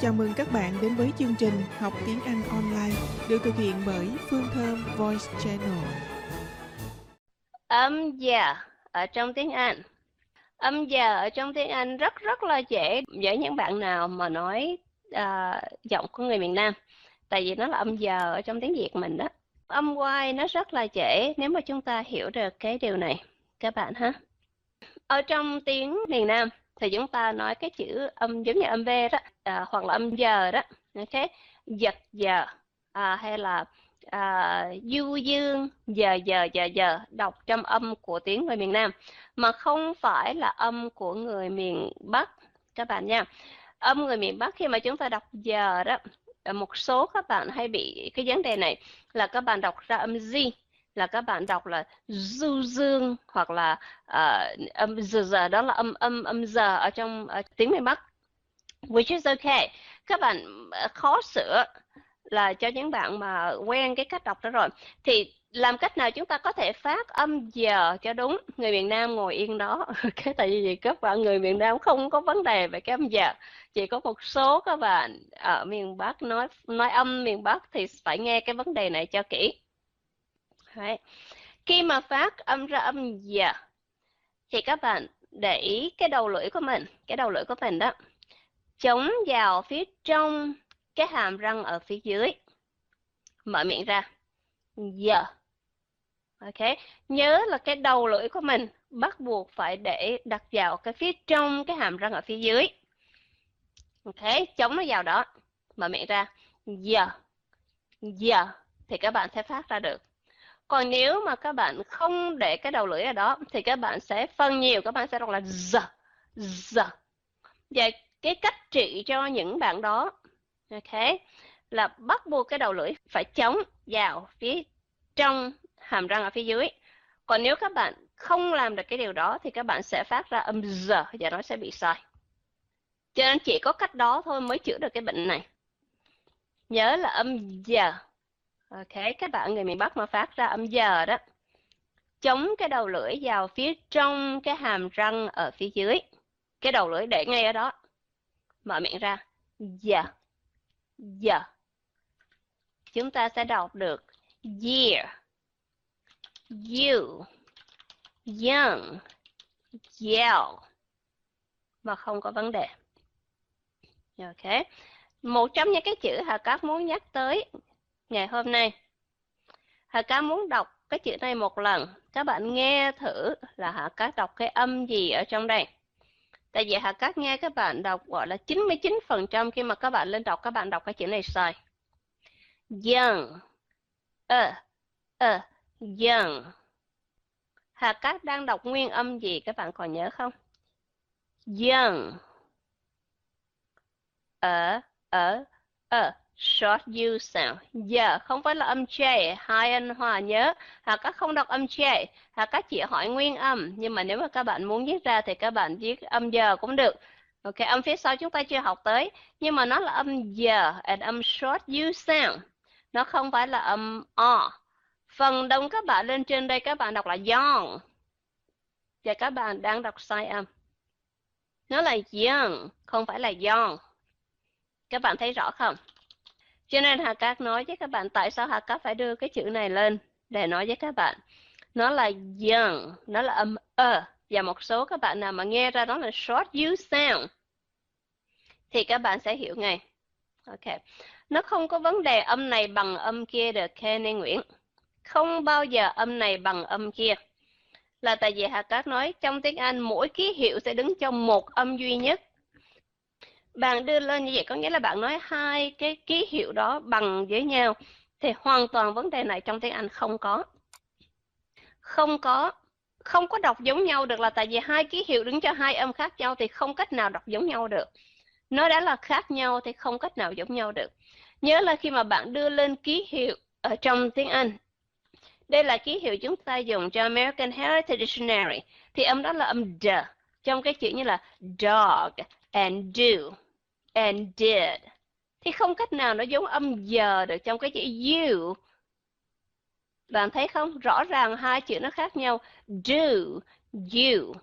Chào mừng các bạn đến với chương trình Học tiếng Anh online được thực hiện bởi Phương Thơm Voice Channel. Âm giờ ở trong tiếng Anh. Âm giờ ở trong tiếng Anh rất rất là dễ với những bạn nào mà nói uh, giọng của người miền Nam. Tại vì nó là âm giờ ở trong tiếng Việt mình đó. Âm quay nó rất là dễ nếu mà chúng ta hiểu được cái điều này các bạn ha. Ở trong tiếng miền Nam thì chúng ta nói cái chữ âm giống như âm V đó à, hoặc là âm giờ đó. Ok? Giật giờ à, hay là à, du dương giờ giờ giờ giờ đọc trong âm của tiếng người miền Nam. Mà không phải là âm của người miền Bắc các bạn nha. Âm người miền Bắc khi mà chúng ta đọc giờ đó à, một số các bạn hay bị cái vấn đề này là các bạn đọc ra âm Z là các bạn đọc là du dương hoặc là uh, âm giờ giờ đó là âm âm âm giờ ở trong uh, tiếng miền Bắc. Which is okay. Các bạn ờ, khó sửa là cho những bạn mà quen cái cách đọc đó rồi. Thì làm cách nào chúng ta có thể phát âm giờ cho đúng? Người miền Nam ngồi yên đó. Cái tại vì các bạn người miền Nam không có vấn đề về cái âm giờ. Chỉ có một số các bạn ở miền Bắc nói nói âm miền Bắc thì phải nghe cái vấn đề này cho kỹ. Right. Khi mà phát âm ra âm giờ thì các bạn để ý cái đầu lưỡi của mình, cái đầu lưỡi của mình đó chống vào phía trong cái hàm răng ở phía dưới. Mở miệng ra. Giờ. Ok. Nhớ là cái đầu lưỡi của mình bắt buộc phải để đặt vào cái phía trong cái hàm răng ở phía dưới. Ok. Chống nó vào đó. Mở miệng ra. Giờ. Giờ. Thì các bạn sẽ phát ra được còn nếu mà các bạn không để cái đầu lưỡi ở đó, thì các bạn sẽ phân nhiều, các bạn sẽ đọc là z z. Và cái cách trị cho những bạn đó, ok, là bắt buộc cái đầu lưỡi phải chống vào phía trong hàm răng ở phía dưới. Còn nếu các bạn không làm được cái điều đó, thì các bạn sẽ phát ra âm z và nó sẽ bị sai. Cho nên chỉ có cách đó thôi mới chữa được cái bệnh này. Nhớ là âm giờ Ok, các bạn người miền Bắc mà phát ra âm giờ đó. Chống cái đầu lưỡi vào phía trong cái hàm răng ở phía dưới. Cái đầu lưỡi để ngay ở đó. Mở miệng ra. Giờ. Giờ. Chúng ta sẽ đọc được year, you, young, yell. Mà không có vấn đề. Ok. Một trong những cái chữ Hà Cát muốn nhắc tới ngày hôm nay. Hà Cá muốn đọc cái chữ này một lần. Các bạn nghe thử là Hà Cá đọc cái âm gì ở trong đây. Tại vì Hà Cát nghe các bạn đọc gọi là 99% khi mà các bạn lên đọc các bạn đọc cái chữ này sai. dần, Ờ. Ờ. dần. Hà Cát đang đọc nguyên âm gì các bạn còn nhớ không? dần, Ở. Ở. Ở short u sound. Giờ không phải là âm J, hai anh hòa nhớ. Hoặc các không đọc âm J, hoặc các chỉ hỏi nguyên âm. Nhưng mà nếu mà các bạn muốn viết ra thì các bạn viết âm giờ cũng được. Ok, âm phía sau chúng ta chưa học tới. Nhưng mà nó là âm giờ, and âm short u sound. Nó không phải là âm O. Phần đông các bạn lên trên đây các bạn đọc là young. Và các bạn đang đọc sai âm. Nó là young, không phải là young. Các bạn thấy rõ không? Cho nên Hà Cát nói với các bạn tại sao Hà Cát phải đưa cái chữ này lên để nói với các bạn. Nó là young, nó là âm ơ. Và một số các bạn nào mà nghe ra đó là short u sound thì các bạn sẽ hiểu ngay. Ok. Nó không có vấn đề âm này bằng âm kia được Kenny Nguyễn. Không bao giờ âm này bằng âm kia. Là tại vì Hà Cát nói trong tiếng Anh mỗi ký hiệu sẽ đứng trong một âm duy nhất bạn đưa lên như vậy có nghĩa là bạn nói hai cái ký hiệu đó bằng với nhau. Thì hoàn toàn vấn đề này trong tiếng Anh không có. Không có không có đọc giống nhau được là tại vì hai ký hiệu đứng cho hai âm khác nhau thì không cách nào đọc giống nhau được. Nó đã là khác nhau thì không cách nào giống nhau được. Nhớ là khi mà bạn đưa lên ký hiệu ở trong tiếng Anh, đây là ký hiệu chúng ta dùng cho American Heritage Dictionary, thì âm đó là âm d, trong cái chữ như là dog and do and did thì không cách nào nó giống âm giờ được trong cái chữ you bạn thấy không rõ ràng hai chữ nó khác nhau do you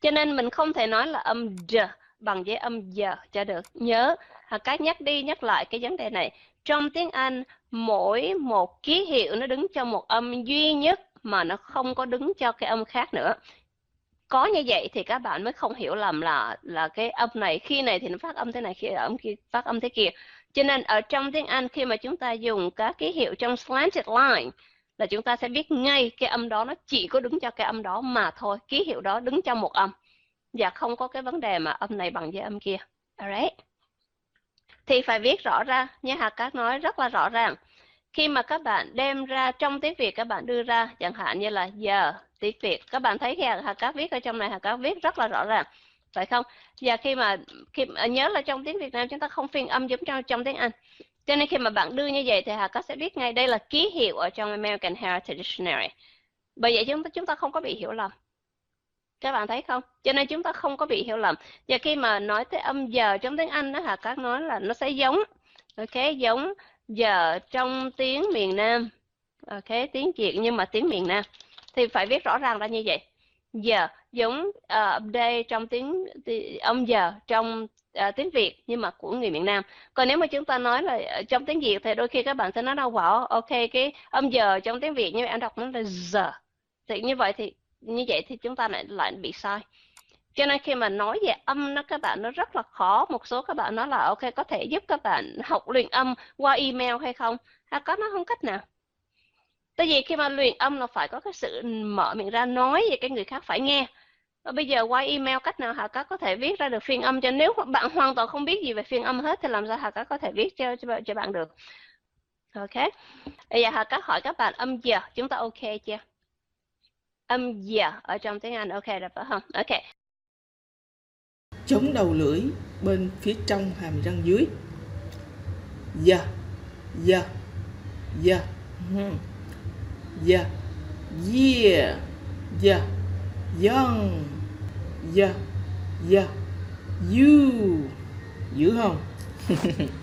cho nên mình không thể nói là âm d bằng với âm giờ cho được. Nhớ, các nhắc đi nhắc lại cái vấn đề này. Trong tiếng Anh, mỗi một ký hiệu nó đứng cho một âm duy nhất mà nó không có đứng cho cái âm khác nữa. Có như vậy thì các bạn mới không hiểu lầm là là cái âm này khi này thì nó phát âm thế này khi âm kia phát âm thế kia. Cho nên ở trong tiếng Anh khi mà chúng ta dùng các ký hiệu trong slanted line là chúng ta sẽ biết ngay cái âm đó nó chỉ có đứng cho cái âm đó mà thôi. Ký hiệu đó đứng cho một âm và không có cái vấn đề mà âm này bằng với âm kia. Alright. Thì phải viết rõ ra, nha Hà Cát nói rất là rõ ràng. Khi mà các bạn đem ra trong tiếng Việt các bạn đưa ra, chẳng hạn như là giờ tiếng Việt, các bạn thấy khi Hà Cát viết ở trong này Hà Cát viết rất là rõ ràng, phải không? Và khi mà khi ờ, nhớ là trong tiếng Việt Nam chúng ta không phiên âm giống trong trong tiếng Anh. Cho nên khi mà bạn đưa như vậy thì Hà Cát sẽ biết ngay đây là ký hiệu ở trong American Heritage Dictionary. Bởi vậy chúng ta chúng ta không có bị hiểu lầm các bạn thấy không cho nên chúng ta không có bị hiểu lầm và khi mà nói tới âm giờ trong tiếng Anh đó hà các nói là nó sẽ giống ok giống giờ trong tiếng miền Nam. Ok tiếng Việt nhưng mà tiếng miền Nam. Thì phải viết rõ ràng ra như vậy. Giờ giống ờ, uh, đây trong tiếng âm giờ trong uh, tiếng Việt nhưng mà của người miền Nam. Còn nếu mà chúng ta nói là ờ, trong tiếng Việt thì đôi khi các bạn sẽ nói đâu võ ok cái âm giờ trong tiếng Việt nhưng mà em đọc nó là giờ. Thì như vậy thì như vậy thì chúng ta lại lại bị sai cho nên khi mà nói về âm nó các bạn nó rất là khó. Một số các bạn nói là ok có thể giúp các bạn học luyện âm qua email hay không? Hay có nó không cách nào. Tại vì khi mà luyện âm là phải có cái sự mở miệng ra nói về cái người khác phải nghe. Và bây giờ qua email cách nào Hà Cát có thể viết ra được phiên âm cho? Nếu bạn hoàn toàn không biết gì về phiên âm hết thì làm sao Hà Cát có thể viết cho cho, cho bạn được? Ok. Bây giờ Hà Cát hỏi các bạn âm giờ chúng ta ok chưa? Âm giờ ở trong tiếng Anh ok rồi phải không? Ok chống đầu lưỡi bên phía trong hàm răng dưới. Giờ giờ giờ giờ yeah giờ young giờ giờ you dữ không